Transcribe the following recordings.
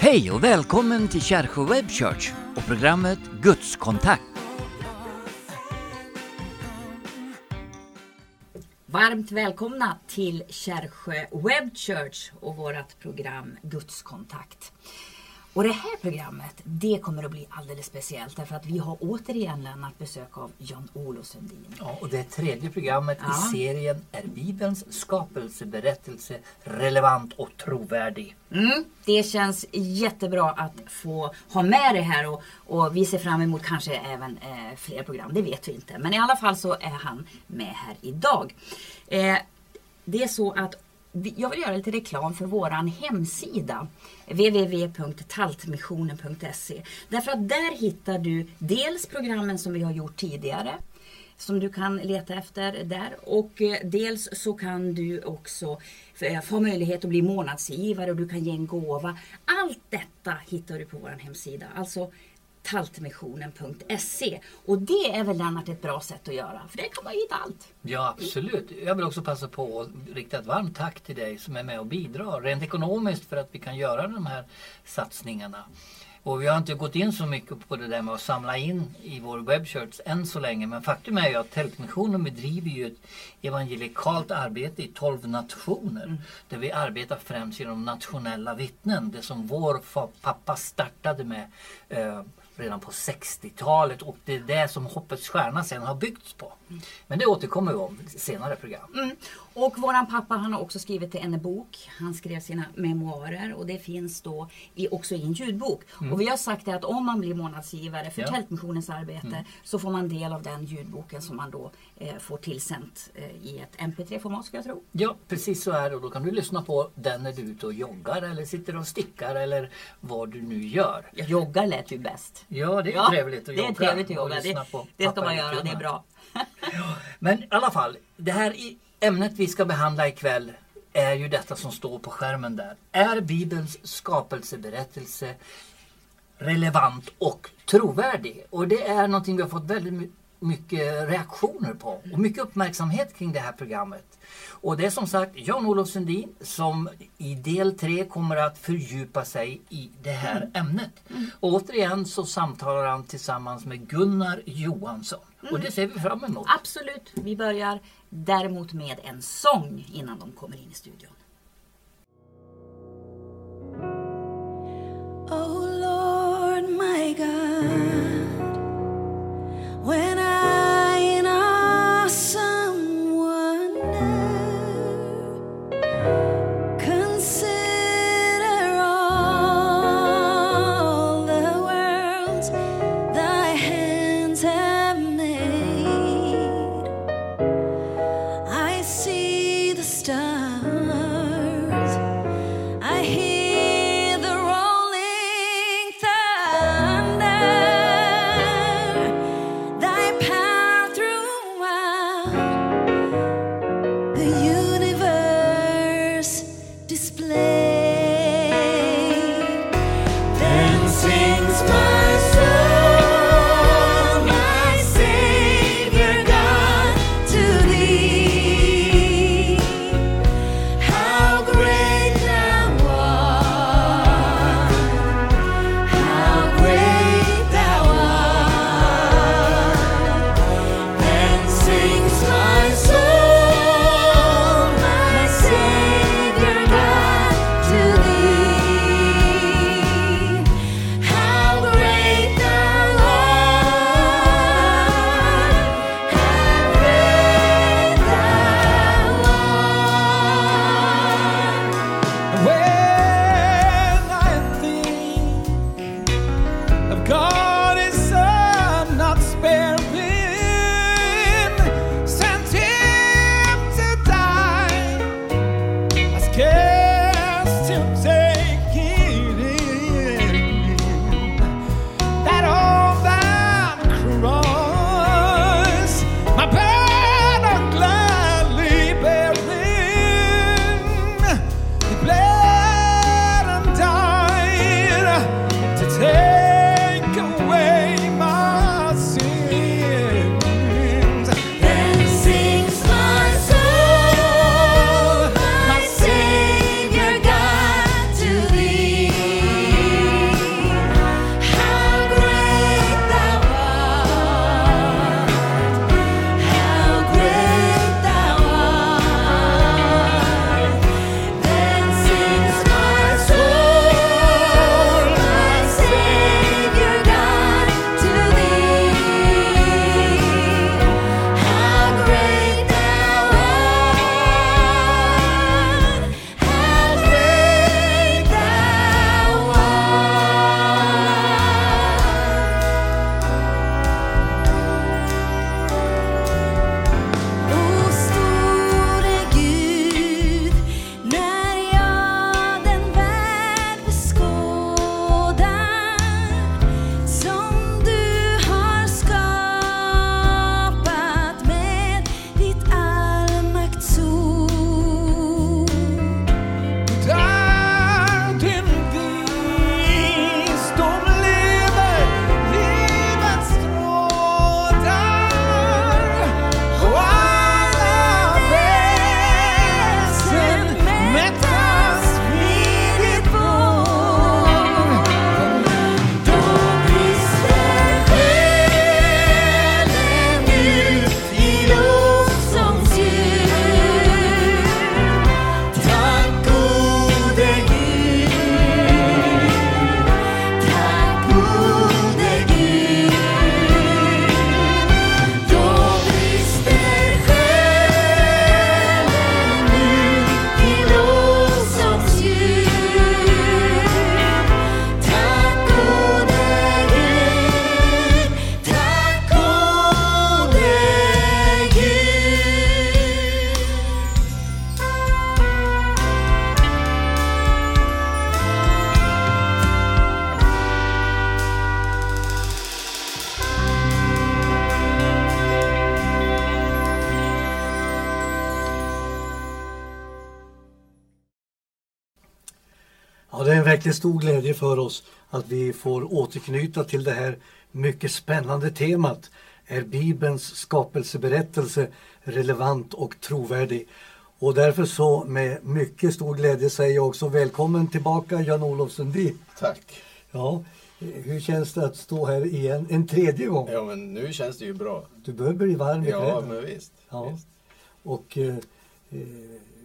Hej och välkommen till Kärsjö Web Church och programmet Gudskontakt. Varmt välkomna till Kärsjö Web Church och vårt program Gudskontakt. Och det här programmet, det kommer att bli alldeles speciellt därför att vi har återigen lämnat besök av Jan-Olof Sundin. Ja, och det tredje programmet Ja. i serien är Bibelns skapelseberättelse relevant och trovärdig. Mm, det känns jättebra att få ha med det här och, och vi ser fram emot kanske även eh, fler program, det vet vi inte. Men i alla fall så är han med här idag. Eh, det är så att jag vill göra lite reklam för våran hemsida www.taltmissionen.se Därför att där hittar du dels programmen som vi har gjort tidigare som du kan leta efter där. Och eh, dels så kan du också eh, få möjlighet att bli månadsgivare och du kan ge en gåva. Allt detta hittar du på vår hemsida. Alltså taltmissionen.se Och det är väl Lennart ett bra sätt att göra för det kan man hitta allt. Ja, absolut. Jag vill också passa på att rikta ett varmt tack till dig som är med och bidrar rent ekonomiskt för att vi kan göra de här satsningarna. Och vi har inte gått in så mycket på det där med att samla in i vår webbchurch än så länge. Men faktum är ju att Tältmissionen bedriver ju ett evangelikalt arbete i 12 nationer. Där vi arbetar främst genom nationella vittnen. Det som vår pappa startade med eh, redan på 60-talet och det är det som Hoppets Stjärna sen har byggts på. Men det återkommer vi om i senare program. Mm. Och våran pappa han har också skrivit en bok. Han skrev sina memoarer och det finns då i, också i en ljudbok. Och vi har sagt att om man blir månadsgivare för Ja. Tältmissionens arbete så får man del av den ljudboken som man då får tillsänt eh, i ett mp3-format ska jag tro. Ja, precis så är det och då kan du lyssna på den när du är ute och joggar eller sitter och stickar eller vad du nu gör. Joggar lät ju bäst. Ja, det är Ja, trevligt att det är jogga. trevligt att jogga. lyssna Det, på det ska man göra, det är bra. Men i alla fall, det här ämnet vi ska behandla ikväll är ju detta som står på skärmen där. Är Bibelns skapelseberättelse relevant och trovärdig? Och det är någonting vi har fått väldigt mycket reaktioner på och mycket uppmärksamhet kring det här programmet. Och det är som sagt Jan-Olof Sundin som i del tre kommer att fördjupa sig i det här ämnet. Och återigen så samtalar han tillsammans med Gunnar Johansson. Och det ser vi fram emot. Absolut. Vi börjar däremot med en sång innan de kommer in i studion. Oh Lord, my God, when I in awesome Verkligen stor glädje för oss att vi får återknyta till det här mycket spännande temat. Är Bibelns skapelseberättelse relevant och trovärdig? Och därför så med mycket stor glädje säger jag också välkommen tillbaka Jan-Olof Sundin. Tack. Ja, hur känns det att stå här igen en tredje gång? Ja, men nu känns det ju bra. Du börjar bli varm i Ja, men visst. Ja. visst. Och eh, eh,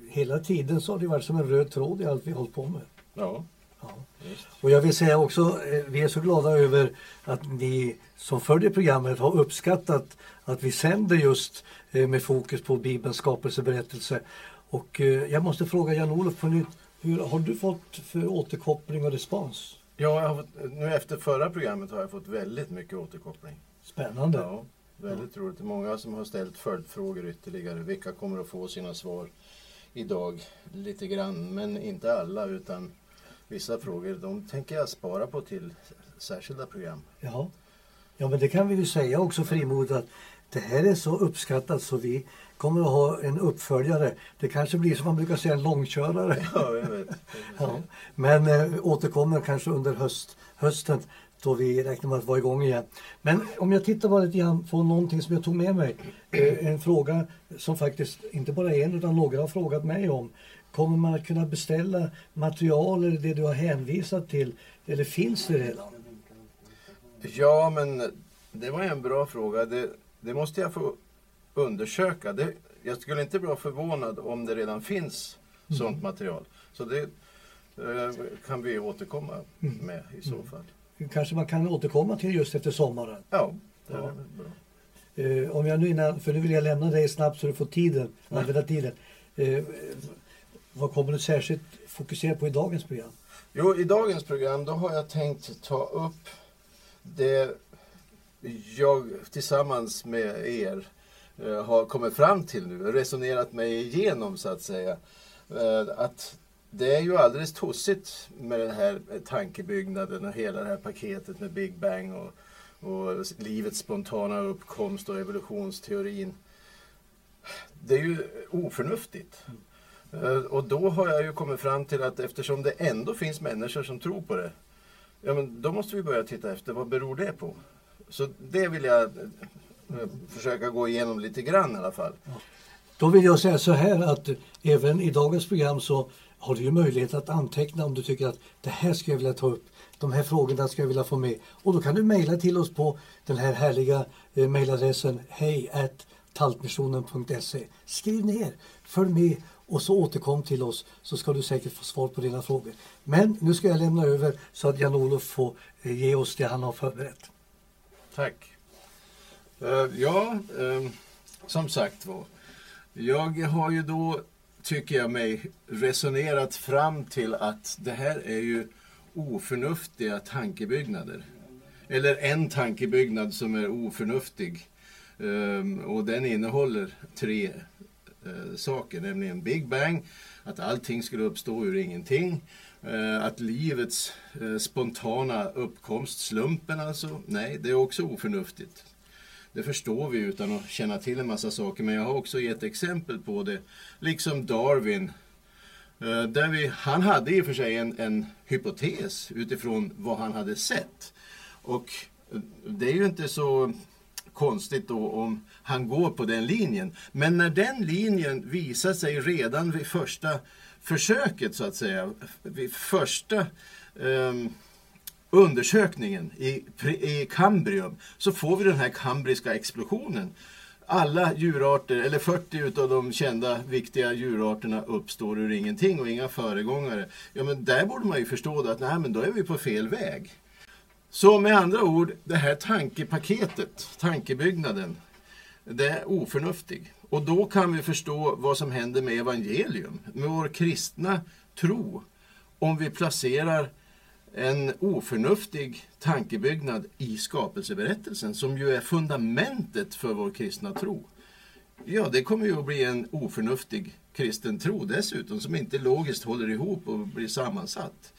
hela tiden så har det varit som en röd tråd i allt vi hållit på med. Ja. Och jag vill säga också, eh, vi är så glada över att ni som följer programmet har uppskattat att vi sänder just eh, med fokus på Bibelns skapelseberättelse. Och eh, jag måste fråga Jan-Olof på nytt, hur har du fått för återkoppling och respons? Ja, fått, nu efter förra programmet har jag fått väldigt mycket återkoppling. Spännande. Ja, väldigt roligt. Det är många som har ställt följdfrågor ytterligare. Vilka kommer att få sina svar idag? Lite grann, men inte alla utan vissa frågor. De tänker jag spara på till särskilda program. Ja. ja, men det kan vi ju säga också frimodigt att det här är så uppskattat så vi kommer att ha en uppföljare. Det kanske blir som man brukar säga en långkörare. Ja, jag vet. Ja, men eh, återkommer kanske under höst, hösten då vi räknar med att vara igång igen. Men om jag tittar bara lite grann på någonting som jag tog med mig. Eh, en fråga som faktiskt inte bara en utan några har frågat mig om. Kommer man att kunna beställa material eller det du har hänvisat till? Eller finns det redan? Ja, men det var en bra fråga. Det, det måste jag få undersöka. Det, jag skulle inte vara förvånad om det redan finns sånt material. Så det eh, kan vi återkomma med i så fall. Kanske man kan återkomma till just efter sommaren. Ja, det är Ja. väl bra. Eh, om jag nu innan, för nu vill jag lämna dig snabbt så du får tiden, använda tiden. Eh, vad kommer du särskilt fokusera på i dagens program? Jo, i dagens program då har jag tänkt ta upp det jag tillsammans med er eh, har kommit fram till nu, resonerat mig igenom så att säga. Eh, att det är ju alldeles tossigt med den här tankebyggnaden och hela det här paketet med Big Bang och, och livets spontana uppkomst och evolutionsteorin. Det är ju oförnuftigt. Eh, och då har jag ju kommit fram till att eftersom det ändå finns människor som tror på det, ja men då måste vi börja titta efter vad beror det på? Så det vill jag eh, försöka gå igenom lite grann i alla fall. Då vill jag säga så här att även i dagens program så har du ju möjlighet att anteckna om du tycker att det här skulle jag vilja ta upp. De här frågorna skulle jag vilja få med. Och då kan du mejla till oss på den här härliga eh, mejladressen hej taltmissionen.se. Skriv ner, följ med och så återkom till oss så ska du säkert få svar på dina frågor. Men nu ska jag lämna över så att Jan-Olof får eh, ge oss det han har förberett. Tack. Eh, ja, eh, som sagt var. Jag har ju då, tycker jag mig, resonerat fram till att det här är ju oförnuftiga tankebyggnader. Eller en tankebyggnad som är oförnuftig. Och den innehåller tre eh, saker, nämligen Big Bang, att allting skulle uppstå ur ingenting. Eh, att livets eh, spontana uppkomst, slumpen alltså, nej, det är också oförnuftigt. Det förstår vi utan att känna till en massa saker, men jag har också gett exempel på det. Liksom Darwin. Eh, där vi, han hade i och för sig en, en hypotes utifrån vad han hade sett. Och eh, det är ju inte så konstigt då om han går på den linjen. Men när den linjen visar sig redan vid första försöket så att säga, vid första ehm, undersökningen i, i Kambrium så får vi den här kambriska explosionen. Alla djurarter, eller 40 utav de kända viktiga djurarterna uppstår ur ingenting och inga föregångare. Ja men där borde man ju förstå då att nej men då är vi på fel väg. Så med andra ord, det här tankepaketet, tankebyggnaden, det är oförnuftig. Och då kan vi förstå vad som händer med evangelium, med vår kristna tro. Om vi placerar en oförnuftig tankebyggnad i skapelseberättelsen som ju är fundamentet för vår kristna tro. Ja, det kommer ju att bli en oförnuftig kristen tro dessutom som inte logiskt håller ihop och blir sammansatt.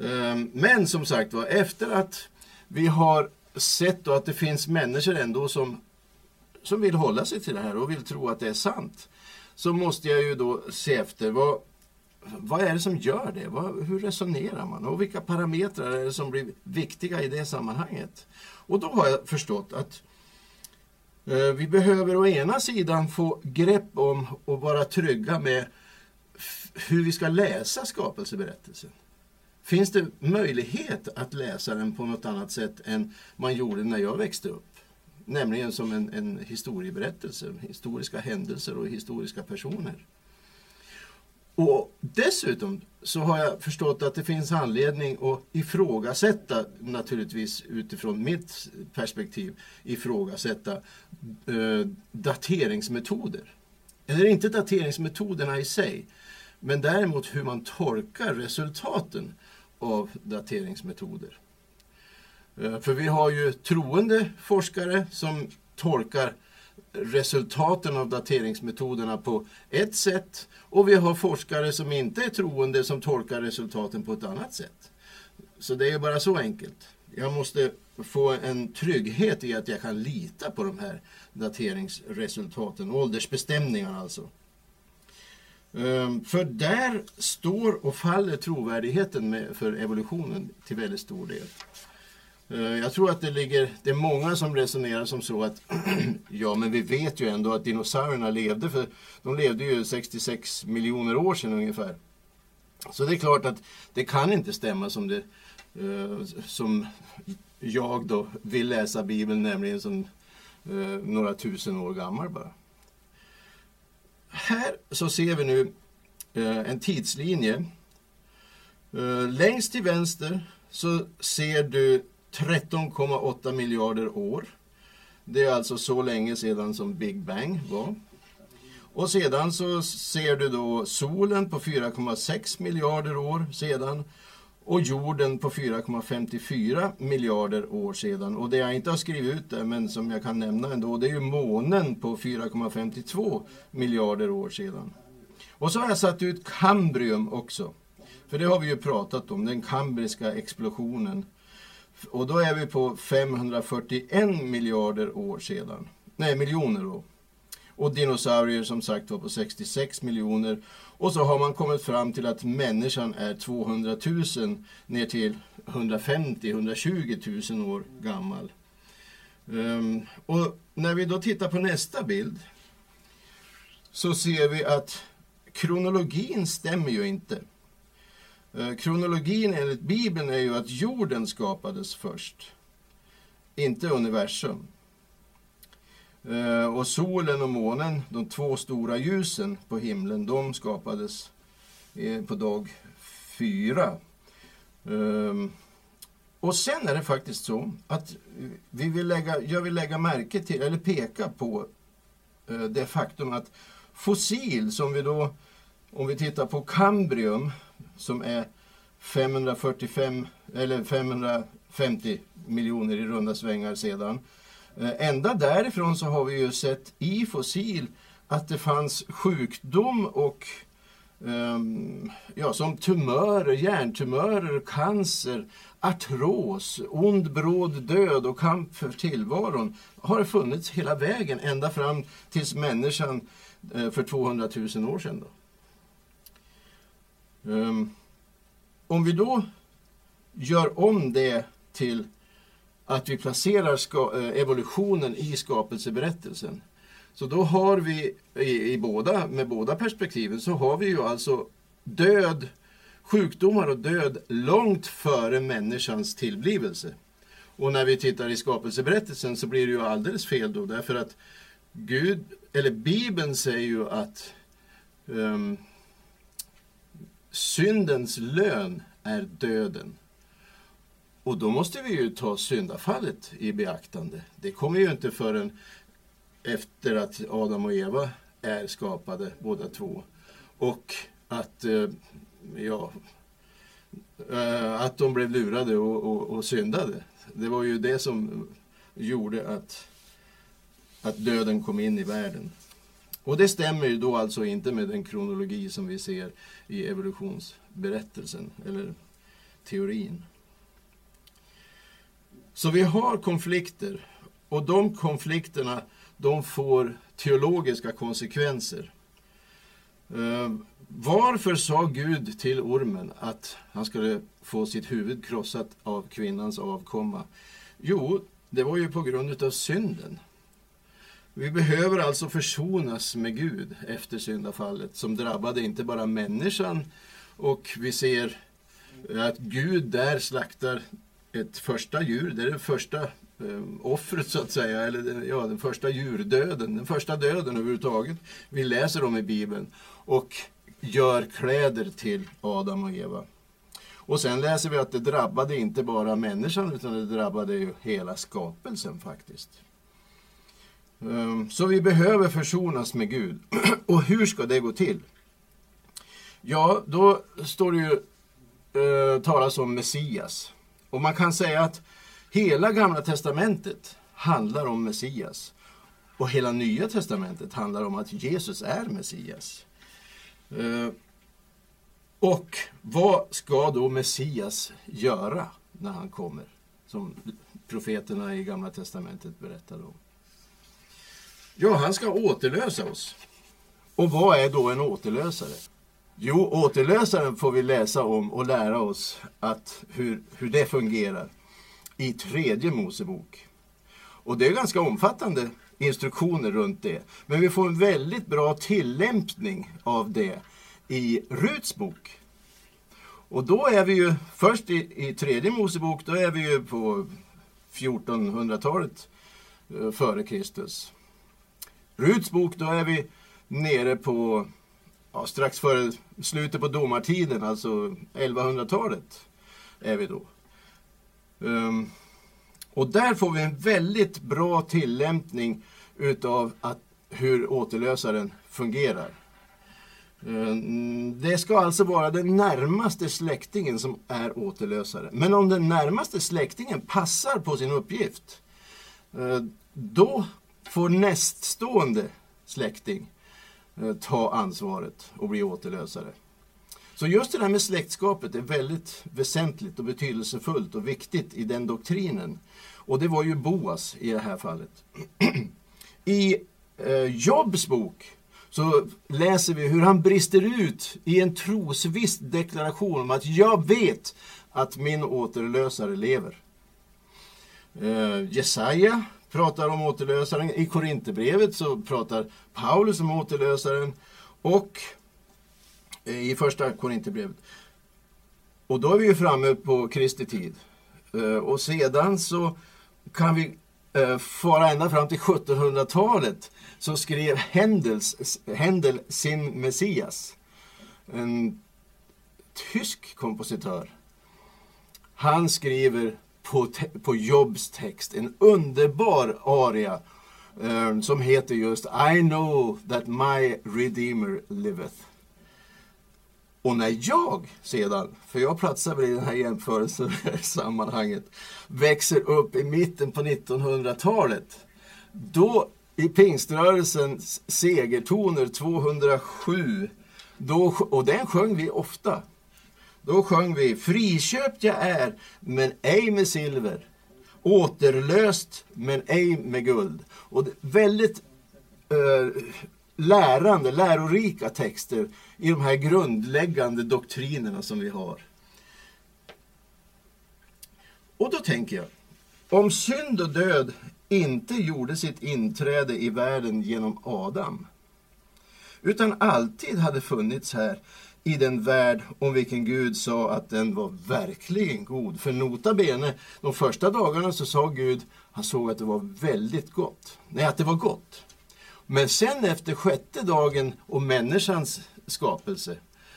Ehm, men som sagt var, efter att vi har sett då att det finns människor ändå som, som vill hålla sig till det här och vill tro att det är sant. Så måste jag ju då se efter vad, vad är det som gör det? Vad, hur resonerar man? Och vilka parametrar är det som blir viktiga i det sammanhanget? Och då har jag förstått att eh, vi behöver å ena sidan få grepp om och vara trygga med hur vi ska läsa skapelseberättelsen. Finns det möjlighet att läsa den på något annat sätt än man gjorde när jag växte upp? Nämligen som en, en historieberättelse, historiska händelser och historiska personer. Och dessutom så har jag förstått att det finns anledning att ifrågasätta, naturligtvis utifrån mitt perspektiv, ifrågasätta eh, dateringsmetoder. Eller inte dateringsmetoderna i sig, men däremot hur man tolkar resultaten av dateringsmetoder. Eh, för vi har ju troende forskare som tolkar resultaten av dateringsmetoderna på ett sätt och vi har forskare som inte är troende som tolkar resultaten på ett annat sätt. Så det är bara så enkelt. Jag måste få en trygghet i att jag kan lita på de här dateringsresultaten, åldersbestämningarna alltså. Ehm, för där står och faller trovärdigheten med, för evolutionen till väldigt stor del. Ehm, jag tror att det ligger, det är många som resonerar som så att ja men vi vet ju ändå att dinosaurierna levde för de levde ju 66 miljoner år sedan ungefär. Så det är klart att det kan inte stämma som det eh, som jag då vill läsa Bibeln nämligen som eh, några tusen år gammal bara. Här så ser vi nu eh, en tidslinje. Eh, längst till vänster så ser du 13,8 miljarder år. Det är alltså så länge sedan som Big Bang var. Och sedan så ser du då solen på 4,6 miljarder år sedan och jorden på 4,54 miljarder år sedan. Och det jag inte har skrivit ut där, men som jag kan nämna ändå, det är ju månen på 4,52 miljarder år sedan. Och så har jag satt ut kambrium också. För det har vi ju pratat om, den kambriska explosionen. Och då är vi på 541 miljarder år sedan. Nej, miljoner då. Och dinosaurier som sagt var på 66 miljoner. Och så har man kommit fram till att människan är 200 000 ner till 150-120 000 år gammal. Um, och när vi då tittar på nästa bild så ser vi att kronologin stämmer ju inte. Ehm, kronologin enligt Bibeln är ju att jorden skapades först, inte universum. Eh, och solen och månen, de två stora ljusen på himlen, de skapades eh, på dag fyra. Ehm, och sen är det faktiskt så att vi vill lägga, jag vill lägga märke till, eller peka på eh, det faktum att fossil som vi då, om vi tittar på kambrium som är 545 eller 550 miljoner i runda svängar sedan. Eh, ända därifrån så har vi ju sett i fossil att det fanns sjukdom och um, ja, som tumörer, hjärntumörer, cancer, artros, ond bråd död och kamp för tillvaron har det funnits hela vägen ända fram tills människan eh, för 200 000 år sedan. Då. Ehm, om vi då gör om det till att vi placerar ska, eh, evolutionen i skapelseberättelsen. Så då har vi i, i båda, med båda perspektiven så har vi ju alltså död, sjukdomar och död långt före människans tillblivelse. Och när vi tittar i skapelseberättelsen så blir det ju alldeles fel då därför att Gud, eller Bibeln säger ju att um, syndens lön är döden. Och då måste vi ju ta syndafallet i beaktande. Det kommer ju inte förrän efter att Adam och Eva är skapade båda två. Och att, eh, ja, eh, att de blev lurade och, och, och syndade. Det var ju det som gjorde att, att döden kom in i världen. Och det stämmer ju då alltså inte med den kronologi som vi ser i evolutionsberättelsen, eller teorin. Så vi har konflikter och de konflikterna de får teologiska konsekvenser. Eh, varför sa Gud till ormen att han skulle få sitt huvud krossat av kvinnans avkomma? Jo, det var ju på grund av synden. Vi behöver alltså försonas med Gud efter syndafallet som drabbade inte bara människan och vi ser att Gud där slaktar ett första djur, det är det första eh, offret så att säga, eller den- ja, den första djurdöden, den första döden överhuvudtaget vi läser om i Bibeln och gör kläder till Adam och Eva. Och sen läser vi att det drabbade inte bara människan utan det drabbade ju hela skapelsen faktiskt. Ehm, så vi behöver försonas med Gud. Och hur ska det gå till? Ja, då står det ju eh, talas om Messias. Och man kan säga att hela Gamla Testamentet handlar om Messias. Och hela Nya Testamentet handlar om att Jesus är Messias. Eh, och vad ska då Messias göra när han kommer? Som profeterna i Gamla Testamentet berättade om. Ja, han ska återlösa oss. Och vad är då en återlösare? Jo, återlösaren får vi läsa om och lära oss att hur, hur det fungerar i tredje Mosebok. Och det är ganska omfattande instruktioner runt det. Men vi får en väldigt bra tillämpning av det i Ruts bok. Och då är vi ju, först i, i tredje Mosebok, då är vi ju på 1400-talet eh, före Kristus. Ruts bok, då är vi nere på ja, strax före slutet på domartiden, alltså 1100-talet är vi då. Um, och där får vi en väldigt bra tillämpning utav att, hur återlösaren fungerar. Ehm, det ska alltså vara den närmaste släktingen som är återlösare. Men om den närmaste släktingen passar på sin uppgift, eh, då får näststående släkting Eh, ta ansvaret och bli återlösare. Så just det där med släktskapet är väldigt väsentligt och betydelsefullt och viktigt i den doktrinen. Och det var ju Boas i det här fallet. I eh, Jobs bok så läser vi hur han brister ut i en trosviss deklaration om att jag vet att min återlösare lever. Eh, Jesaja pratar om återlösaren. I Korinthierbrevet så pratar Paulus om återlösaren. Och eh, i första Korinthierbrevet. Och då är vi ju framme på Kristi tid. Eh, och sedan så kan vi eh, fara ända fram till 1700-talet. Så skrev Händels, Händel sin Messias. En tysk kompositör. Han skriver på, på Jobs text en underbar aria um, som heter just I know that my redeemer liveth. Och när jag sedan, för jag platsar väl i den här jämförelsen sammanhanget, växer upp i mitten på 1900-talet, då i pingströrelsens segertoner 207, då, och den sjöng vi ofta, då sjöng vi Friköpt jag är, men ej med silver. Återlöst, men ej med guld. Och väldigt eh, lärande, lärorika texter i de här grundläggande doktrinerna som vi har. Och då tänker jag, om synd och död inte gjorde sitt inträde i världen genom Adam, utan alltid hade funnits här i den värld om vilken Gud sa att den var verkligen god. För nota bene, de första dagarna så sa Gud, han såg att det var väldigt gott. Nej, att det var gott. Men sen efter sjätte dagen och människans skapelse,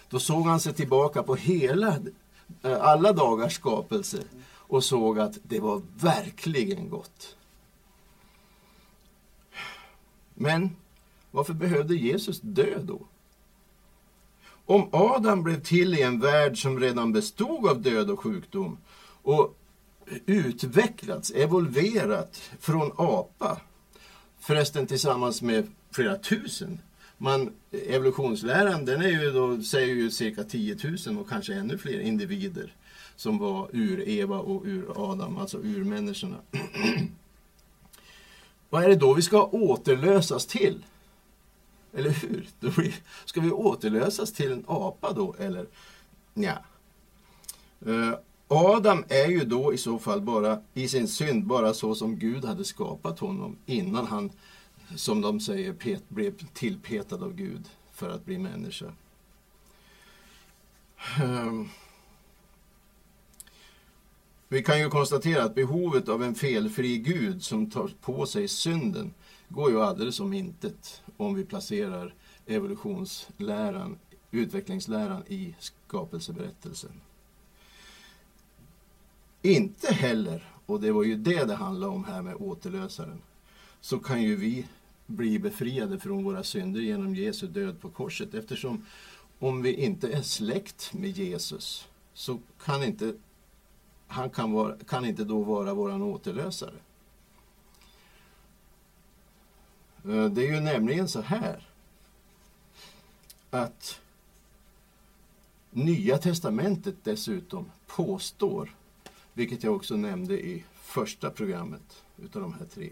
då såg han sig tillbaka på hela, eh, alla dagars skapelse och såg att det var verkligen gott. Men varför behövde Jesus dö då? Om Adam blev till i en värld som redan bestod av död och sjukdom och utvecklats, evolverat från apa, förresten tillsammans med flera tusen. Man, evolutionsläran den är ju då, säger ju cirka 10 000 och kanske ännu fler individer som var ur Eva och ur Adam, alltså ur människorna. Vad är det då vi ska återlösas till? Eller hur? Då blir, ska vi återlösas till en apa då, eller? Nja. Eh, Adam är ju då i så fall bara i sin synd bara så som Gud hade skapat honom innan han, som de säger, pet, blev tillpetad av Gud för att bli människa. Ehm. Vi kan ju konstatera att behovet av en felfri Gud som tar på sig synden går ju alldeles om intet om vi placerar evolutionsläran, utvecklingsläran i skapelseberättelsen. Inte heller, och det var ju det det handlade om här med återlösaren, så kan ju vi bli befriade från våra synder genom Jesu död på korset eftersom om vi inte är släkt med Jesus så kan inte han kan, vara, kan inte då vara våran återlösare. Eh, Eh, det är ju nämligen så här att Nya testamentet dessutom påstår, vilket jag också nämnde i första programmet utav de här tre,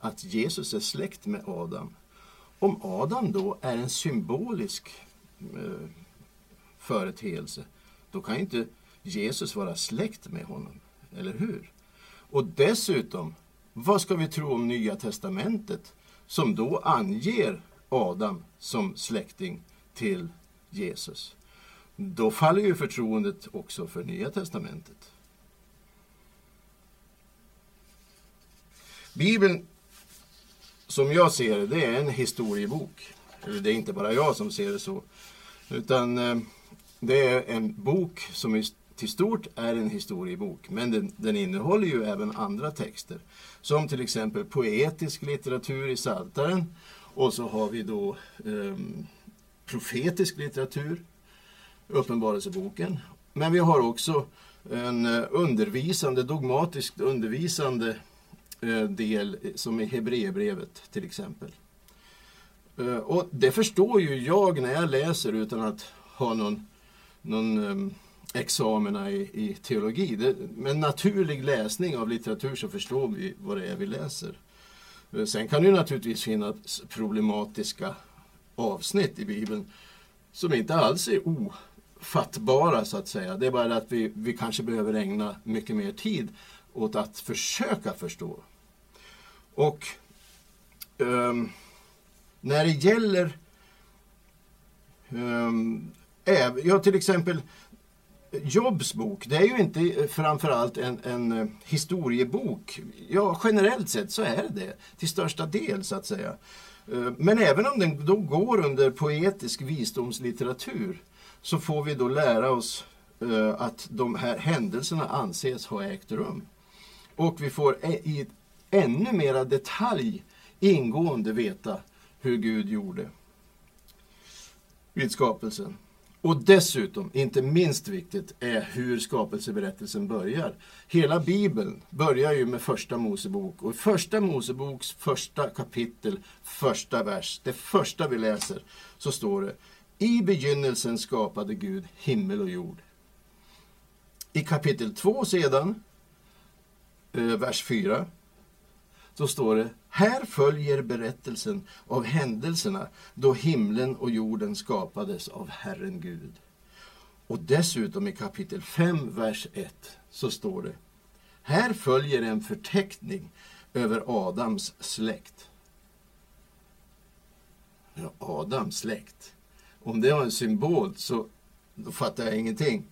att Jesus är släkt med Adam. Om Adam då är en symbolisk eh, företeelse, då kan inte Jesus vara släkt med honom, eller hur? Och dessutom, vad ska vi tro om Nya testamentet som då anger Adam som släkting till Jesus? Då faller ju förtroendet också för Nya testamentet. Bibeln, som jag ser det, det är en historiebok. Det är inte bara jag som ser det så. Utan eh, det är en bok som i, till stort är en historiebok. Men den, den innehåller ju även andra texter. Som till exempel poetisk litteratur i Psaltaren. Och så har vi då eh, profetisk litteratur, Uppenbarelseboken. Men vi har också en eh, undervisande, dogmatiskt undervisande eh, del som i Hebreerbrevet till exempel. Eh, Och det förstår ju jag när jag läser utan att ha någon, någon ehm, examina i, i teologi. Det, med naturlig läsning av litteratur så förstår vi vad det är vi läser. Eh, sen kan det ju naturligtvis finnas problematiska avsnitt i Bibeln som inte alls är ofattbara så att säga. Det är bara att vi, vi kanske behöver ägna mycket mer tid åt att försöka förstå. Och um, när det gäller um, äv, ja, till exempel Jobs bok, det är ju inte eh, framförallt en, en eh, historiebok. Ja, generellt sett så är det det, till största del så att säga. Eh, men även om den då går under poetisk visdomslitteratur så får vi då lära oss att de här händelserna anses ha ägt rum. Och vi får i ännu mera detalj ingående veta hur Gud gjorde vid skapelsen. Och dessutom, inte minst viktigt, är hur skapelseberättelsen börjar. Hela Bibeln börjar ju med första Mosebok. Och i första Moseboks första kapitel, första vers, det första vi läser, så står det I begynnelsen skapade Gud himmel och jord. I kapitel 2 sedan, eh, vers 4, så står det Här följer berättelsen av händelserna då himlen och jorden skapades av Herren Gud. Och dessutom i kapitel 5, vers 1 så står det Här följer en förteckning över Adams släkt. Ja, Adams släkt. Om det var en symbol så då fattar jag ingenting.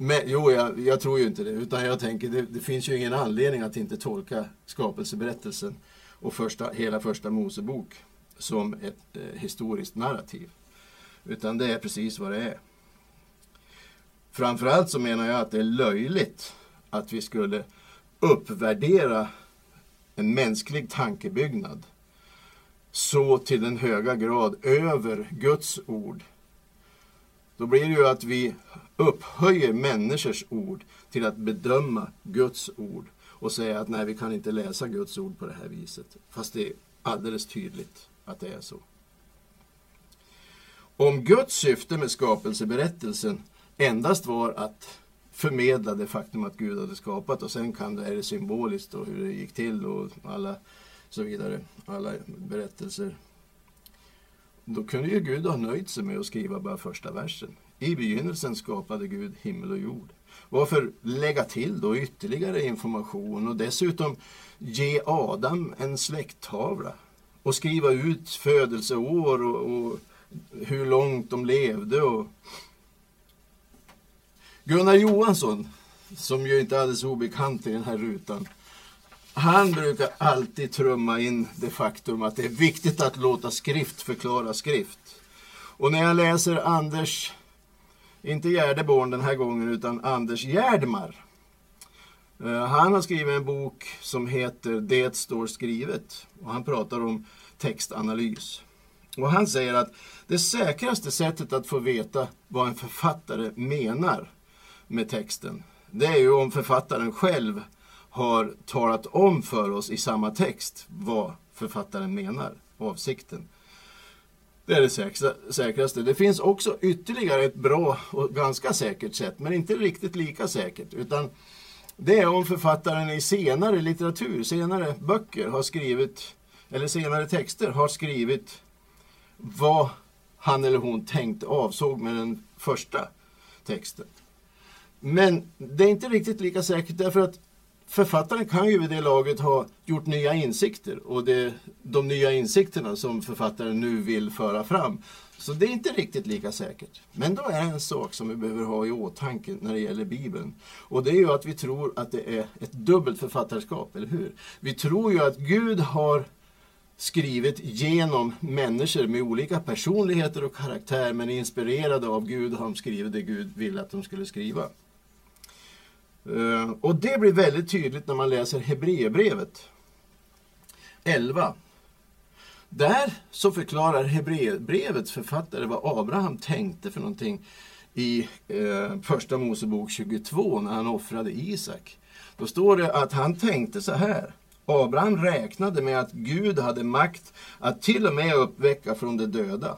Men, jo, jag, jag tror ju inte det. Utan jag tänker, det, det finns ju ingen anledning att inte tolka skapelseberättelsen och första, hela första Mosebok som ett eh, historiskt narrativ. Utan det är precis vad det är. Framförallt så menar jag att det är löjligt att vi skulle uppvärdera en mänsklig tankebyggnad så till den höga grad över Guds ord. Då blir det ju att vi upphöjer människors ord till att bedöma Guds ord och säga att nej, vi kan inte läsa Guds ord på det här viset. Fast det är alldeles tydligt att det är så. Om Guds syfte med skapelseberättelsen endast var att förmedla det faktum att Gud hade skapat och sen kan det, är det symboliskt och hur det gick till och alla så vidare, alla berättelser då kunde ju Gud ha nöjt sig med att skriva bara första versen. I begynnelsen skapade Gud himmel och jord. Varför lägga till då ytterligare information och dessutom ge Adam en släkttavla och skriva ut födelseår och, och hur långt de levde. Och... Gunnar Johansson, som ju inte är alldeles obekant i den här rutan, han brukar alltid trumma in det faktum att det är viktigt att låta skrift förklara skrift. Och när jag läser Anders, inte Gärdeborn den här gången, utan Anders Gärdmar. Eh, han har skrivit en bok som heter Det står skrivet. Och han pratar om textanalys. Och han säger att det säkraste sättet att få veta vad en författare menar med texten, det är ju om författaren själv har talat om för oss i samma text vad författaren menar, avsikten. Det är det säkraste. Det finns också ytterligare ett bra och ganska säkert sätt, men inte riktigt lika säkert. Utan det är om författaren i senare litteratur, senare böcker har skrivit, eller senare texter har skrivit vad han eller hon tänkte avsåg med den första texten. Men det är inte riktigt lika säkert därför att författaren kan ju vid det laget ha gjort nya insikter och det är de nya insikterna som författaren nu vill föra fram. Så det är inte riktigt lika säkert. Men då är det en sak som vi behöver ha i åtanke när det gäller Bibeln. Och det är ju att vi tror att det är ett dubbelt författarskap, eller hur? Vi tror ju att Gud har skrivit genom människor med olika personligheter och karaktär men inspirerade av Gud har de skrivit det Gud ville att de skulle skriva. Eh, och det blir väldigt tydligt när man läser Hebreerbrevet 11. Där så förklarar Hebreerbrevets författare vad Abraham tänkte för någonting i eh, Första Mosebok 22 när han offrade Isak. Då står det att han tänkte så här. Abraham räknade med att Gud hade makt att till och med uppväcka från de döda.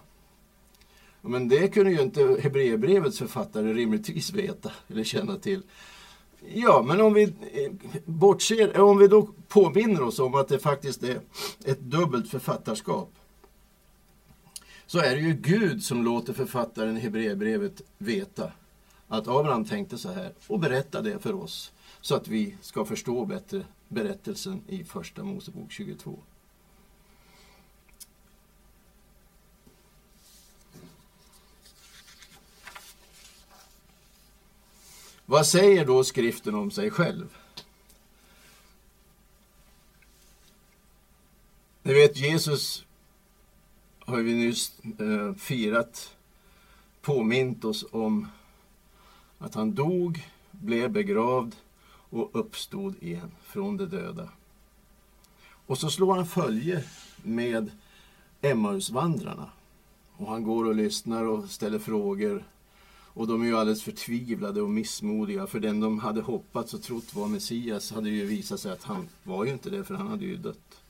Men det kunde ju inte Hebreerbrevets författare rimligtvis veta eller känna till. Ja, men om vi eh, bortser, eh, om vi då påminner oss om att det faktiskt är ett dubbelt författarskap. Så är det ju Gud som låter författaren i Hebreerbrevet veta att Abraham tänkte så här och berätta det för oss så att vi ska förstå bättre berättelsen i Första Mosebok 22. Vad säger då skriften om sig själv? Ni vet, Jesus har vi nyss eh, firat, påmint oss om att han dog, blev begravd och uppstod igen från de döda. Och så slår han följe med Emmausvandrarna. Och han går och lyssnar och ställer frågor. Och de är ju alldeles förtvivlade och missmodiga för den de hade hoppats och trott var Messias hade ju visat sig att han var ju inte det för han hade ju dött.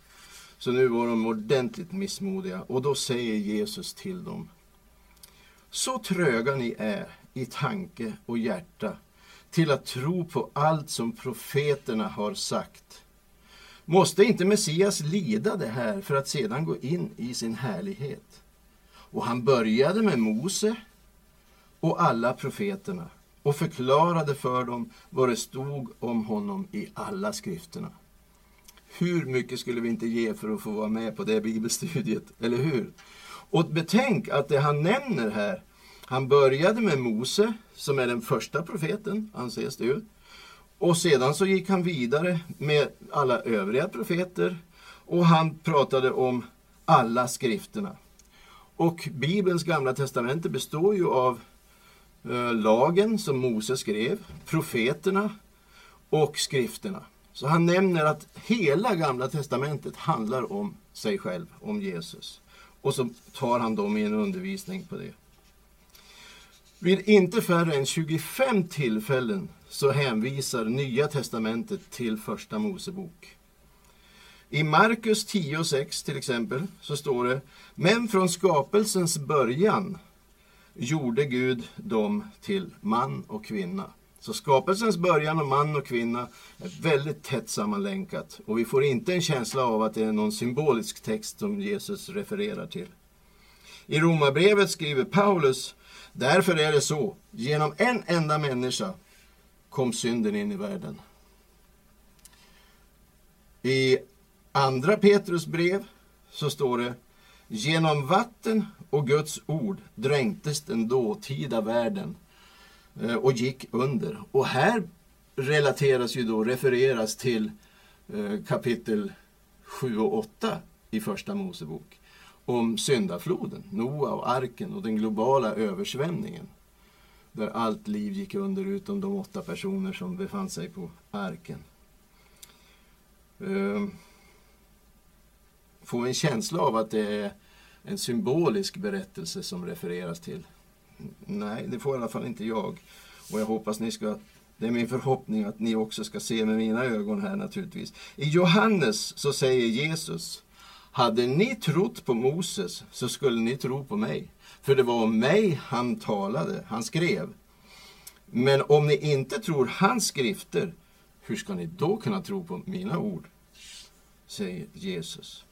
Så nu var de ordentligt missmodiga och då säger Jesus till dem Så tröga ni är i tanke och hjärta till att tro på allt som profeterna har sagt. Måste inte Messias lida det här för att sedan gå in i sin härlighet? Och han började med Mose och alla profeterna och förklarade för dem vad det stod om honom i alla skrifterna. Hur mycket skulle vi inte ge för att få vara med på det bibelstudiet, eller hur? Och betänk att det han nämner här, han började med Mose, som är den första profeten, anses det ju. Och sedan så gick han vidare med alla övriga profeter och han pratade om alla skrifterna. Och Bibelns gamla testamente består ju av Eh, lagen som Mose skrev, profeterna och skrifterna. Så han nämner att hela gamla testamentet handlar om sig själv, om Jesus. Och så tar han dem i en undervisning på det. Vid inte färre än 25 tillfällen så hänvisar Nya testamentet till Första Mosebok. I Markus 10 och 6 till exempel så står det Men från skapelsens början gjorde Gud dem till man och kvinna. Så skapelsens början och man och kvinna är väldigt tätt sammanlänkat. Och vi får inte en känsla av att det är någon symbolisk text som Jesus refererar till. I Romarbrevet skriver Paulus, därför är det så, genom en enda människa kom synden in i världen. I andra Petrus brev så står det, genom vatten och Guds ord dränktes den dåtida världen eh, och gick under. Och här relateras ju då, refereras till eh, kapitel 7 och 8 i Första Mosebok om syndafloden, Noa och arken och den globala översvämningen. Där allt liv gick under utom de åtta personer som befann sig på arken. Få Får en känsla av att det är en symbolisk berättelse som refereras till. Nej, det får i alla fall inte jag. Och jag hoppas ni ska det är min förhoppning att ni också ska se med mina ögon här naturligtvis. I Johannes så säger Jesus hade ni trott på Moses så skulle ni tro på mig. För det var om mig han talade, han skrev. Men om ni inte tror hans skrifter, hur ska ni då kunna tro på mina ord? Säger Jesus.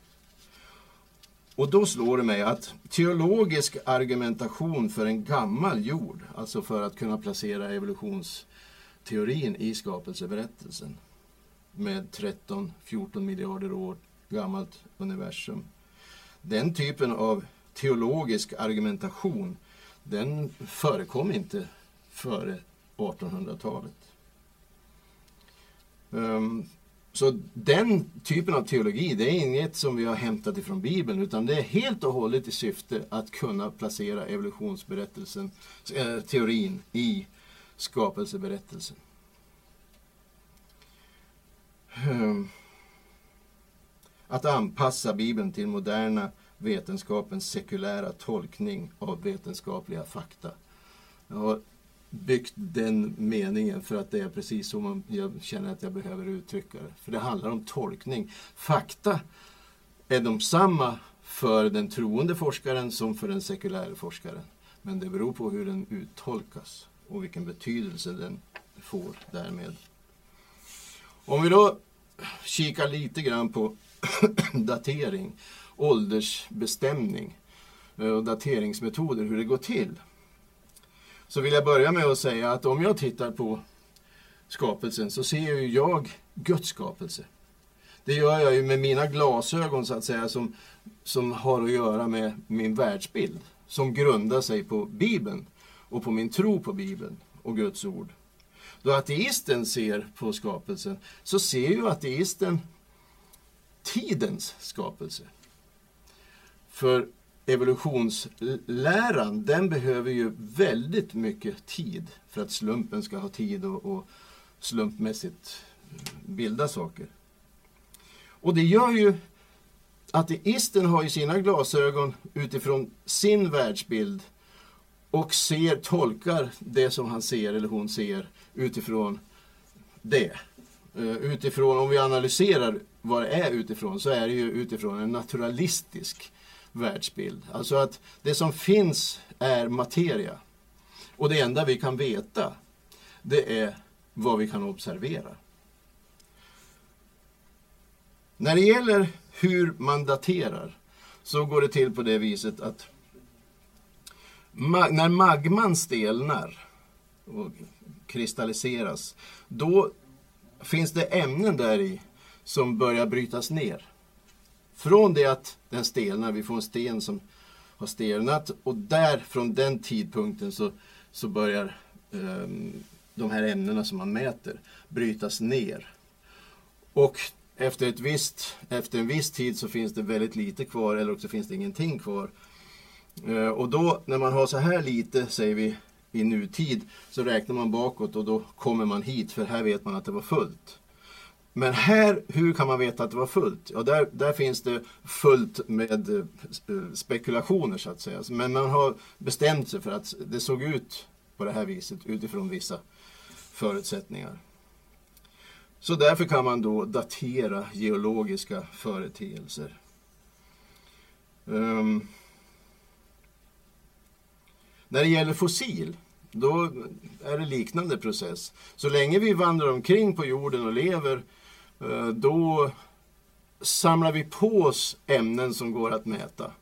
Och då slår det mig att teologisk argumentation för en gammal jord, alltså för att kunna placera evolutionsteorin i skapelseberättelsen med 13-14 miljarder år gammalt universum. Den typen av teologisk argumentation den förekom inte före 1800-talet. Um, ehm, så den typen av teologi, det är inget som vi har hämtat ifrån Bibeln, utan det är helt och hållet i syfte att kunna placera evolutionsberättelsen, eh, teorin, i skapelseberättelsen. Ehm. Att anpassa Bibeln till moderna vetenskapens sekulära tolkning av vetenskapliga fakta byggt den meningen för att det är precis så man, jag känner att jag behöver uttrycka det. För det handlar om tolkning. Fakta är de samma för den troende forskaren som för den sekulära forskaren. Men det beror på hur den uttolkas och vilken betydelse den får därmed. Om vi då kikar lite grann på datering, åldersbestämning eh, och dateringsmetoder, hur det går till. Så vill jag börja med att säga att om jag tittar på skapelsen så ser ju jag Guds skapelse. Det gör jag ju med mina glasögon så att säga som, som har att göra med min världsbild. Som grundar sig på Bibeln och på min tro på Bibeln och Guds ord. Då ateisten ser på skapelsen så ser ju ateisten tidens skapelse. För evolutionsläran, den behöver ju väldigt mycket tid för att slumpen ska ha tid och, och slumpmässigt bilda saker. Och det gör ju ateisten har ju sina glasögon utifrån sin världsbild och ser, tolkar det som han ser eller hon ser utifrån det. Eh, utifrån, om vi analyserar vad det är utifrån, så är det ju utifrån en naturalistisk världsbild. Alltså att det som finns är materia. Och det enda vi kan veta, det är vad vi kan observera. När det gäller hur man daterar så går det till på det viset att ma när magman stelnar och kristalliseras, då finns det ämnen där i som börjar brytas ner. Från det att den stelnar, vi får en sten som har stelnat och där från den tidpunkten så, så börjar um, de här ämnena som man mäter brytas ner. Och efter, ett visst, efter en viss tid så finns det väldigt lite kvar eller också finns det ingenting kvar. Uh, och då när man har så här lite, säger vi, i nutid så räknar man bakåt och då kommer man hit för här vet man att det var fullt. Men här, hur kan man veta att det var fullt? Ja, där, där finns det fullt med eh, spekulationer så att säga. Men man har bestämt sig för att det såg ut på det här viset utifrån vissa förutsättningar. Så därför kan man då datera geologiska företeelser. Um, när det gäller fossil, då är det liknande process. Så länge vi vandrar omkring på jorden och lever Eh, då samlar vi på oss ämnen som går att mäta.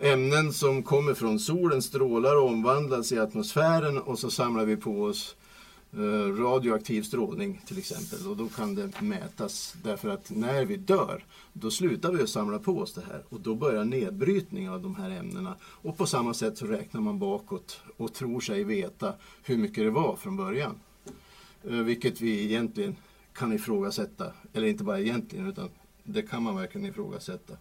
ämnen som kommer från solen strålar och omvandlas i atmosfären och så samlar vi på oss eh, radioaktiv strålning till exempel. Och då kan det mätas därför att när vi dör då slutar vi att samla på oss det här och då börjar nedbrytningen av de här ämnena. Och på samma sätt så räknar man bakåt och tror sig veta hur mycket det var från början. Eh, vilket vi egentligen kan ifrågasätta. Eller inte bara egentligen utan det kan man verkligen ifrågasätta.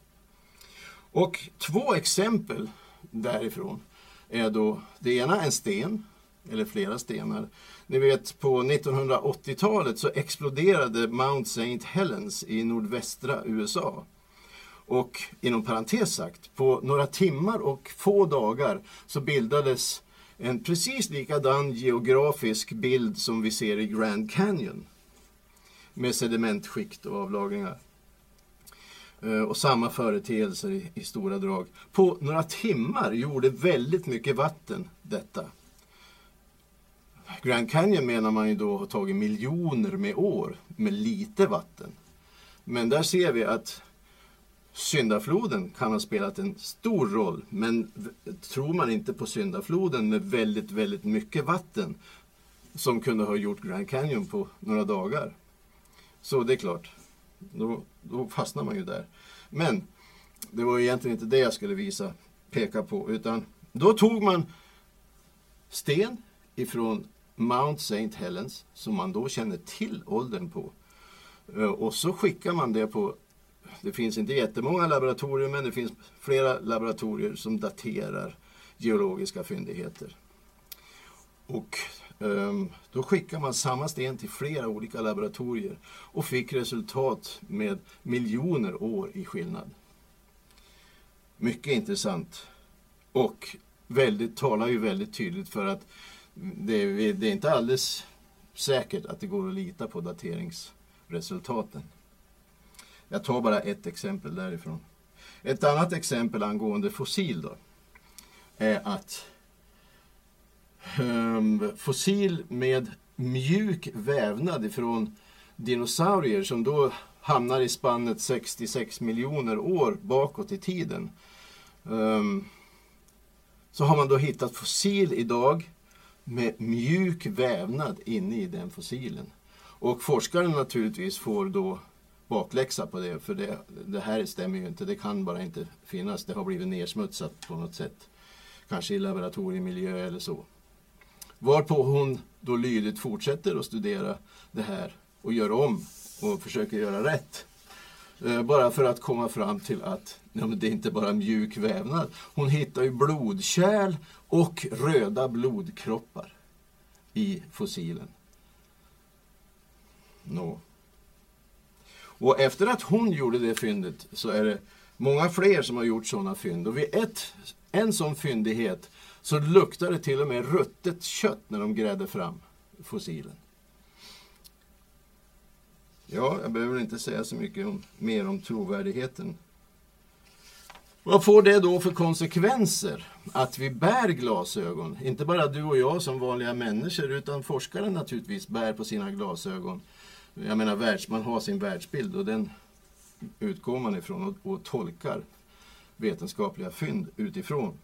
Och två exempel därifrån är då det ena en sten, eller flera stenar. Ni vet på 1980-talet så exploderade Mount St. Helens i nordvästra USA. Och inom parentes sagt, på några timmar och få dagar så bildades en precis likadan geografisk bild som vi ser i Grand Canyon. Med sedimentskikt och avlagringar. Eh, och samma företeelser i, i stora drag. På några timmar gjorde väldigt mycket vatten detta. Grand Canyon menar man ju då har tagit miljoner med år med lite vatten. Men där ser vi att syndafloden kan ha spelat en stor roll. Men tror man inte på syndafloden med väldigt, väldigt mycket vatten som kunde ha gjort Grand Canyon på några dagar. Så det är klart, då, då fastnar man ju där. Men det var egentligen inte det jag skulle visa, peka på, utan då tog man sten ifrån Mount St. Helens, som man då känner till åldern på. Eh, och så skickar man det på, det finns inte jättemånga laboratorier, men det finns flera laboratorier som daterar geologiska fyndigheter. Och Ehm, då skickar man samma sten till flera olika laboratorier och fick resultat med miljoner år i skillnad. Mycket intressant. Och väldigt, talar ju väldigt tydligt för att det är, det är inte alldeles säkert att det går att lita på dateringsresultaten. Jag tar bara ett exempel därifrån. Ett annat exempel angående fossil då är att Ehm, fossil med mjuk vävnad ifrån dinosaurier som då hamnar i spannet 66 miljoner år bakåt i tiden. Ehm, så har man då hittat fossil idag med mjuk vävnad inne i den fossilen. Och forskaren naturligtvis får då bakläxa på det, för det, det här stämmer ju inte. Det kan bara inte finnas. Det har blivit nersmutsat på något sätt. Kanske i laboratoriemiljö eller så. Varpå hon då lydigt fortsätter att studera det här och gör om och försöker göra rätt. Eh, bara för att komma fram till att nej, men det är inte bara mjuk vävnad. Hon hittar ju blodkärl och röda blodkroppar i fossilen. No. Och efter att hon gjorde det fyndet så är det många fler som har gjort sådana fynd. Och vid ett, en sån fyndighet så luktar det till och med ruttet kött när de grädde fram fossilen. Ja, jag behöver inte säga så mycket om, mer om trovärdigheten. Vad får det då för konsekvenser att vi bär glasögon? Inte bara du och jag som vanliga människor utan forskaren naturligtvis bär på sina glasögon. Jag menar, världs, man har sin världsbild och den utgår man ifrån och, och tolkar vetenskapliga fynd utifrån.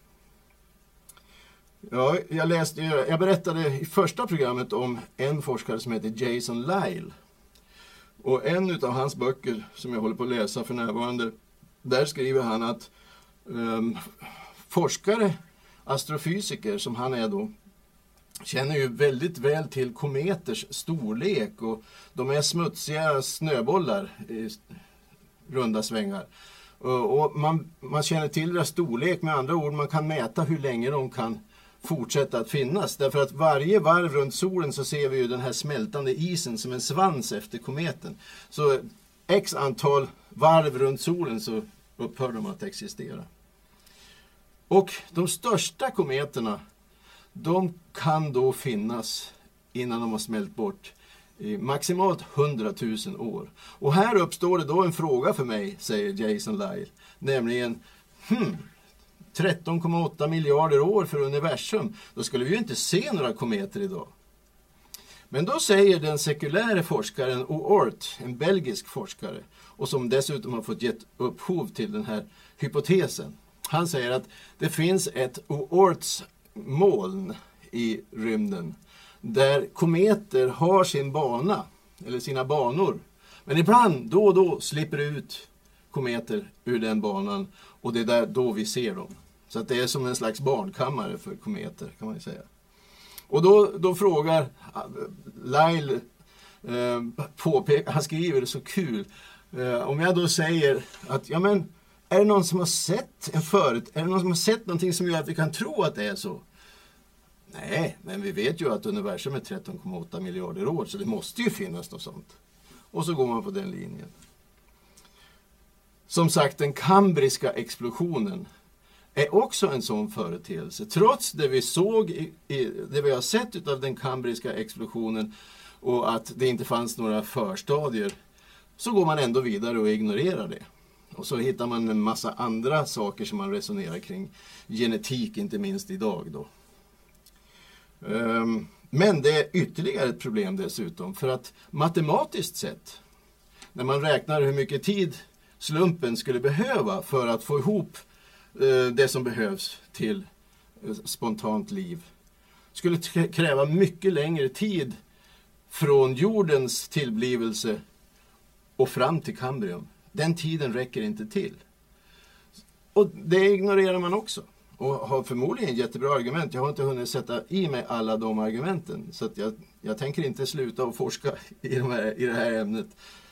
Ja, jag, läste, jag berättade i första programmet om en forskare som heter Jason Lyle. Och en utav hans böcker som jag håller på att läsa för närvarande, där skriver han att um, forskare, astrofysiker som han är då, känner ju väldigt väl till kometers storlek och de är smutsiga snöbollar i runda svängar. Och man, man känner till deras storlek, med andra ord, man kan mäta hur länge de kan fortsätta att finnas. Därför att varje varv runt solen så ser vi ju den här smältande isen som en svans efter kometen. Så x antal varv runt solen så upphör de att existera. Och de största kometerna, de kan då finnas innan de har smält bort i maximalt 100 000 år. Och här uppstår det då en fråga för mig, säger Jason Lyle. Nämligen, hmm, 13,8 miljarder år för universum. Då skulle vi ju inte se några kometer idag. Men då säger den sekuläre forskaren Oort, en belgisk forskare, och som dessutom har fått gett upphov till den här hypotesen. Han säger att det finns ett Oorts-moln i rymden där kometer har sin bana, eller sina banor. Men ibland, då och då, slipper det ut kometer ur den banan och det är där då vi ser dem. Så att det är som en slags barnkammare för kometer kan man ju säga. Och då, då frågar ah, Lyle, eh, påpekar, han skriver det så kul, eh, om jag då säger att ja men är det någon som har sett en förut, är det någon som har sett någonting som gör att vi kan tro att det är så? Nej, men vi vet ju att universum är 13,8 miljarder år så det måste ju finnas något sånt. Och så går man på den linjen. Som sagt, den kambriska explosionen är också en sån företeelse. Trots det vi såg, i, i, det vi har sett av den kambriska explosionen och att det inte fanns några förstadier, så går man ändå vidare och ignorerar det. Och så hittar man en massa andra saker som man resonerar kring. Genetik inte minst idag då. Um, Men det är ytterligare ett problem dessutom. För att matematiskt sett, när man räknar hur mycket tid slumpen skulle behöva för att få ihop Eh, det som behövs till eh, spontant liv, skulle kräva mycket längre tid från jordens tillblivelse och fram till kambrium. Den tiden räcker inte till. Och det ignorerar man också. Och har förmodligen jättebra argument. Jag har inte hunnit sätta i mig alla de argumenten. Så att jag, jag tänker inte sluta att forska i, de här, i det här ämnet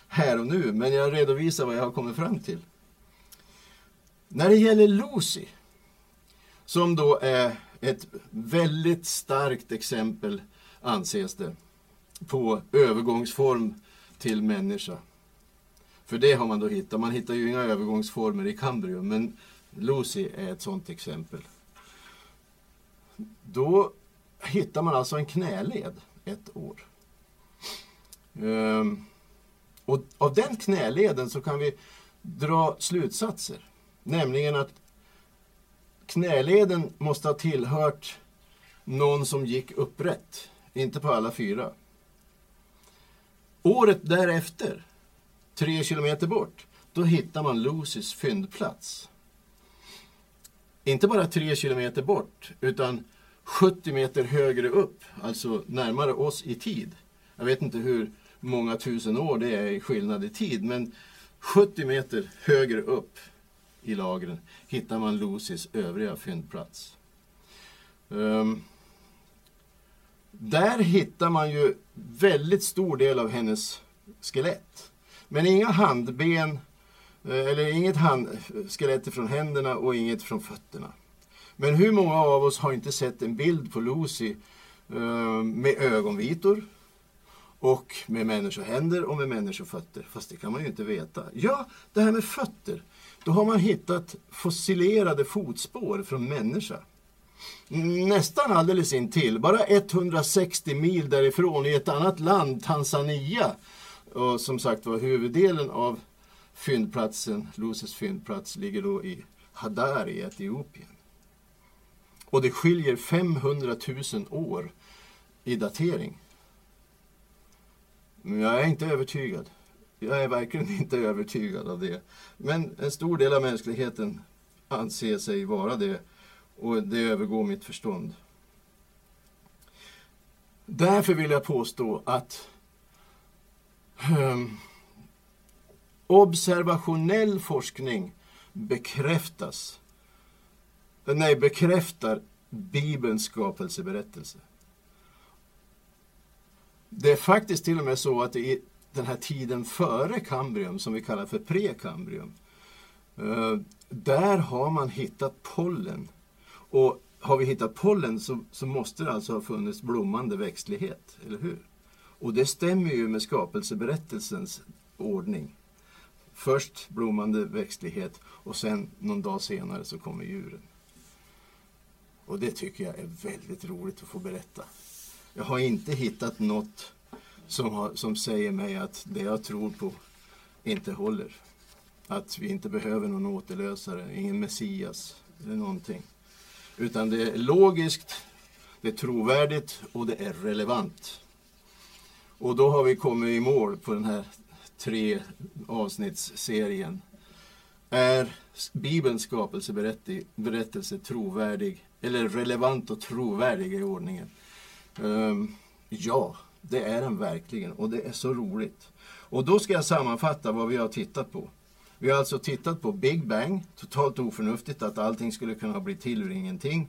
här och nu. Men jag redovisar vad jag har kommit fram till. När det gäller Lucy, som då är ett väldigt starkt exempel, anses det, på övergångsform till människa. För det har man då hittat. Man hittar ju inga övergångsformer i kambrium, men Lucy är ett sådant exempel. Då hittar man alltså en knäled ett år. Ehm, och av den knäleden så kan vi dra slutsatser. Nämligen att knäleden måste ha tillhört någon som gick upprätt. Inte på alla fyra. Året därefter, tre kilometer bort, då hittar man Lucys fyndplats. Inte bara tre kilometer bort, utan 70 meter högre upp, alltså närmare oss i tid. Jag vet inte hur många tusen år det är i skillnad i tid, men 70 meter högre upp i lagren hittar man Lucys övriga fyndplats. Um, där hittar man ju väldigt stor del av hennes skelett. Men inga handben, eh, eller inget hand, skelett från händerna och inget från fötterna. Men hur många av oss har inte sett en bild på Lucy eh, med ögonvitor och med människohänder och med människofötter? Fast det kan man ju inte veta. Ja, det här med fötter. Då har man hittat fossilerade fotspår från människa. Nästan alldeles intill, bara 160 mil därifrån i ett annat land, Tanzania. Och som sagt var, huvuddelen av fyndplatsen, Lucys fyndplats, ligger då i Hadar i Etiopien. Och det skiljer 500 000 år i datering. Men jag är inte övertygad. Jag är verkligen inte övertygad av det. Men en stor del av mänskligheten anser sig vara det och det övergår mitt förstånd. Därför vill jag påstå att um, observationell forskning bekräftas, nej, bekräftar Bibelns skapelseberättelse. Det är faktiskt till och med så att det den här tiden före kambrium, som vi kallar för prekambrium, eh, där har man hittat pollen. Och har vi hittat pollen så, så måste det alltså ha funnits blommande växtlighet, eller hur? Och det stämmer ju med skapelseberättelsens ordning. Först blommande växtlighet och sen någon dag senare så kommer djuren. Och det tycker jag är väldigt roligt att få berätta. Jag har inte hittat något som, har, som säger mig att det jag tror på inte håller. Att vi inte behöver någon återlösare, ingen Messias eller någonting. Utan det är logiskt, det är trovärdigt och det är relevant. Och då har vi kommit i mål på den här tre avsnittsserien. är Bibelns skapelseberättelse trovärdig, eller relevant och trovärdig i ordningen? Um, ja, det är den verkligen och det är så roligt. Och då ska jag sammanfatta vad vi har tittat på. Vi har alltså tittat på Big Bang, totalt oförnuftigt att allting skulle kunna bli till ur ingenting.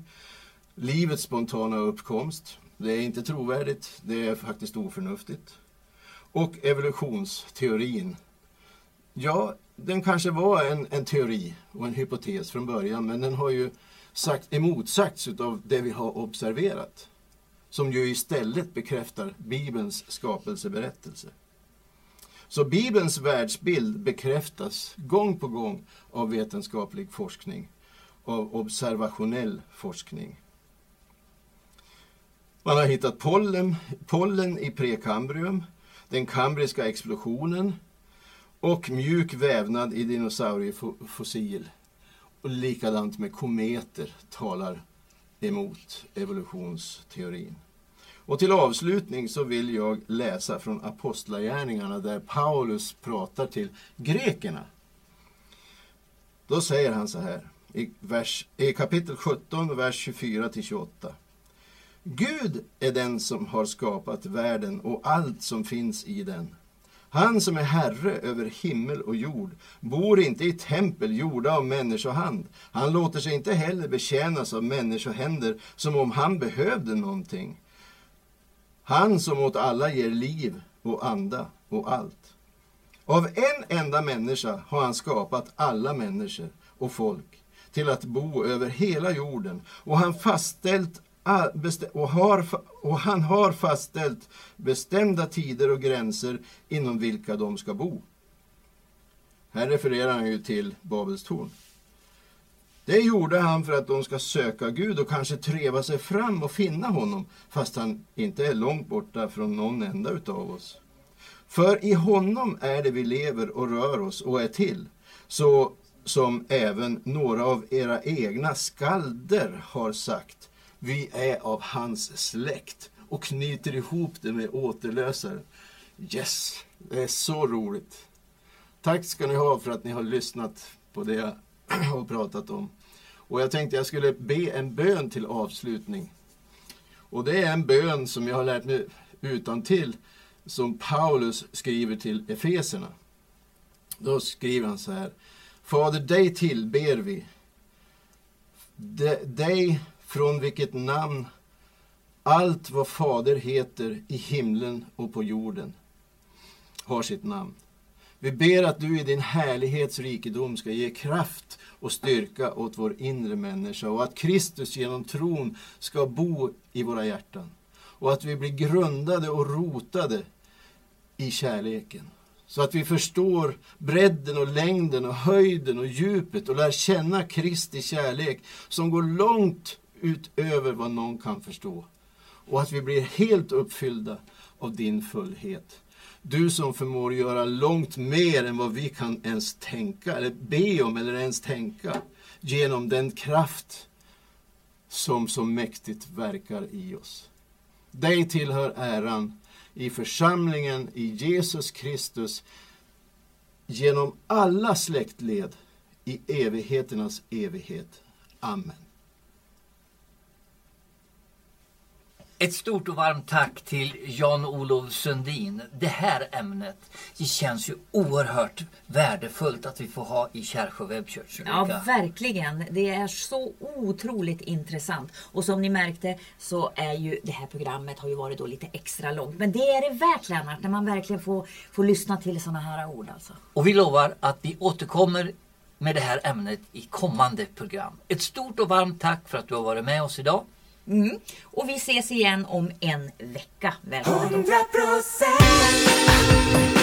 Livets spontana uppkomst, det är inte trovärdigt, det är faktiskt oförnuftigt. Och evolutionsteorin. Ja, den kanske var en, en teori och en hypotes från början, men den har ju sagt, emotsagts av det vi har observerat. Som ju istället bekräftar Bibelns skapelseberättelse. Så Bibelns världsbild bekräftas gång på gång av vetenskaplig forskning, av observationell forskning. Man har hittat pollen, pollen i prekambrium, den kambriska explosionen och mjuk vävnad i dinosauriefossil. Och likadant med kometer talar emot evolutionsteorin. Och till avslutning så vill jag läsa från Apostlagärningarna där Paulus pratar till grekerna. Då säger han så här i, vers, i kapitel 17, vers 24-28. Gud är den som har skapat världen och allt som finns i den. Han som är herre över himmel och jord bor inte i tempel gjorda av människohand. Han låter sig inte heller betjänas av människohänder som om han behövde någonting. Han som åt alla ger liv och anda och allt. Av en enda människa har han skapat alla människor och folk till att bo över hela jorden och han fastställt och, har, och han har fastställt bestämda tider och gränser inom vilka de ska bo. Här refererar han ju till Babels torn. Det gjorde han för att de ska söka Gud och kanske treva sig fram och finna honom, fast han inte är långt borta från någon enda utav oss. För i honom är det vi lever och rör oss och är till, så som även några av era egna skalder har sagt. Vi är av hans släkt och knyter ihop det med återlösaren. Yes, det är så roligt. Tack ska ni ha för att ni har lyssnat på det jag har pratat om. Och jag tänkte jag skulle be en bön till avslutning. Och det är en bön som jag har lärt mig utan till som Paulus skriver till Efeserna. Då skriver han så här. Fader, dig tillber vi. dig från vilket namn allt vad Fader heter i himlen och på jorden har sitt namn. Vi ber att du i din härlighets rikedom ska ge kraft och styrka åt vår inre människa och att Kristus genom tron ska bo i våra hjärtan. Och att vi blir grundade och rotade i kärleken. Så att vi förstår bredden och längden och höjden och djupet och lär känna Kristi kärlek som går långt utöver vad någon kan förstå. Och att vi blir helt uppfyllda av din fullhet. Du som förmår göra långt mer än vad vi kan ens tänka, eller be om, eller ens tänka. Genom den kraft som så mäktigt verkar i oss. Dig tillhör äran i församlingen i Jesus Kristus genom alla släktled i evigheternas evighet. Amen. Ett stort och varmt tack till Jan-Olof Sundin. Det här ämnet det känns ju oerhört värdefullt att vi får ha i Kärsjö webbkyrka. Ja, verkligen. Det är så otroligt intressant. Och som ni märkte så är ju det här programmet har ju varit då lite extra långt. Men det är det värt Lennart, när man verkligen får, får lyssna till sådana här ord. Alltså. Och vi lovar att vi återkommer med det här ämnet i kommande program. Ett stort och varmt tack för att du har varit med oss idag. Mm. Och vi ses igen om en vecka. Välkommen! 100%